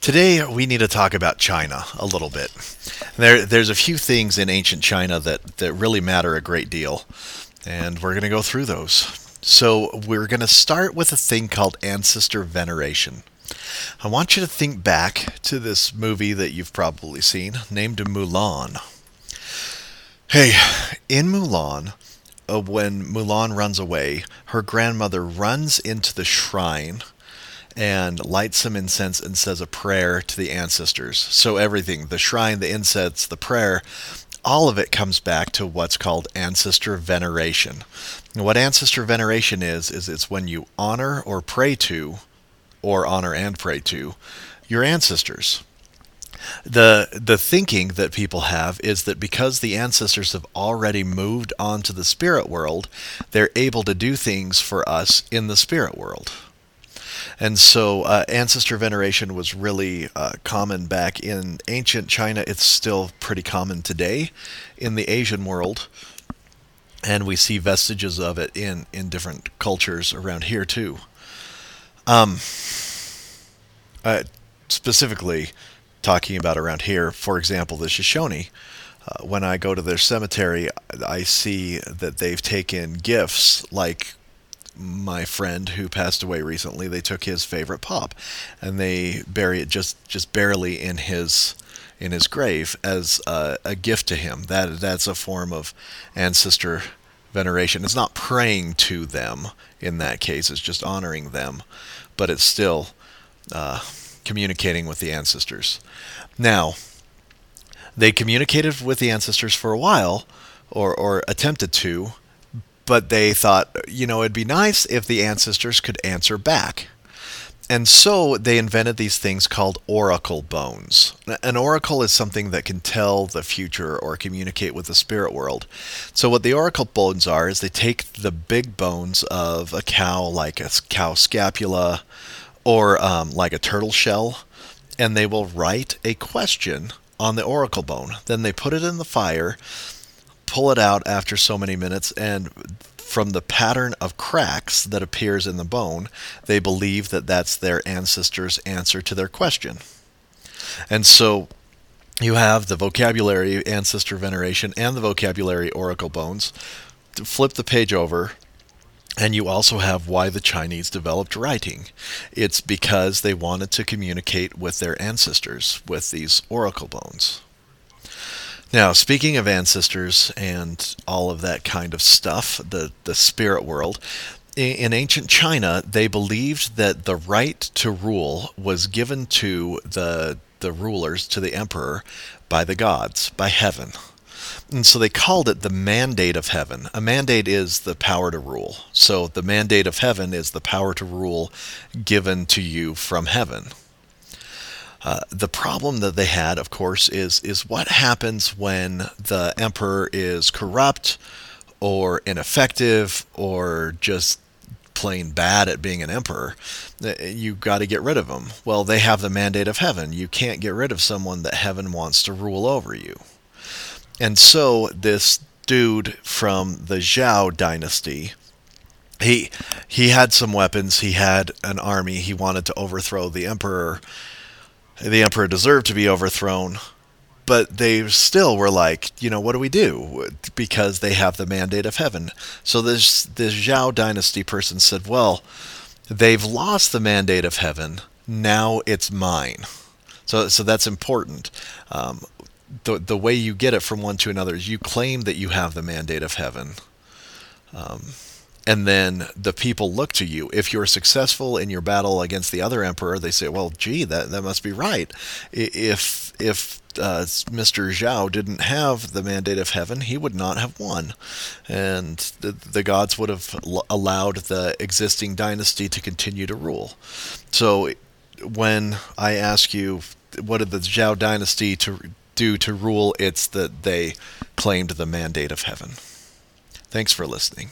Today we need to talk about China a little bit. There, there's a few things in ancient China that, that really matter a great deal, and we're going to go through those. So we're going to start with a thing called ancestor veneration. I want you to think back to this movie that you've probably seen named Mulan. Hey, in Mulan, uh, when Mulan runs away, her grandmother runs into the shrine and lights some incense and says a prayer to the ancestors. So everything, the shrine, the incense, the prayer, all of it comes back to what's called ancestor veneration. And what ancestor veneration is is it's when you honor or pray to or honor and pray to your ancestors. The the thinking that people have is that because the ancestors have already moved on to the spirit world, they're able to do things for us in the spirit world. And so uh, ancestor veneration was really uh, common back in ancient China. It's still pretty common today in the Asian world. And we see vestiges of it in, in different cultures around here too. Um, uh, specifically, talking about around here, for example, the Shoshone. Uh, when I go to their cemetery, I see that they've taken gifts like my friend who passed away recently. They took his favorite pop, and they bury it just just barely in his in his grave as a, a gift to him. That that's a form of ancestor veneration. It's not praying to them in that case. It's just honoring them, but it's still uh, communicating with the ancestors. Now, they communicated with the ancestors for a while, or or attempted to, but they thought, you know, it'd be nice if the ancestors could answer back. And so they invented these things called oracle bones. An oracle is something that can tell the future or communicate with the spirit world. So, what the oracle bones are is they take the big bones of a cow, like a cow scapula or um, like a turtle shell, and they will write a question on the oracle bone. Then they put it in the fire pull it out after so many minutes, and from the pattern of cracks that appears in the bone, they believe that that's their ancestors' answer to their question. And so you have the vocabulary ancestor veneration and the vocabulary oracle bones. Flip the page over, and you also have why the Chinese developed writing. It's because they wanted to communicate with their ancestors with these oracle bones. Now, speaking of ancestors and all of that kind of stuff, the, the spirit world, in ancient China, they believed that the right to rule was given to the, the rulers, to the emperor, by the gods, by heaven. And so they called it the mandate of heaven. A mandate is the power to rule. So the mandate of heaven is the power to rule given to you from heaven. Uh, the problem that they had, of course, is is what happens when the emperor is corrupt or ineffective or just plain bad at being an emperor. Uh, you got to get rid of him. Well, they have the mandate of heaven. You can't get rid of someone that heaven wants to rule over you. And so this dude from the Zhao dynasty he he had some weapons he had an army he wanted to overthrow the emperor the emperor deserved to be overthrown, but they still were like, you know, what do we do? Because they have the mandate of heaven. So this this Zhao dynasty person said, well, they've lost the mandate of heaven. Now it's mine. So so that's important. Um, the the way you get it from one to another is you claim that you have the mandate of heaven. Um, and then the people look to you. If you're successful in your battle against the other emperor, they say, "Well, gee, that that must be right." If if uh, Mr. Zhao didn't have the mandate of heaven, he would not have won, and the, the gods would have allowed the existing dynasty to continue to rule. So, when I ask you, what did the Zhao dynasty to do to rule? It's that they claimed the mandate of heaven. Thanks for listening.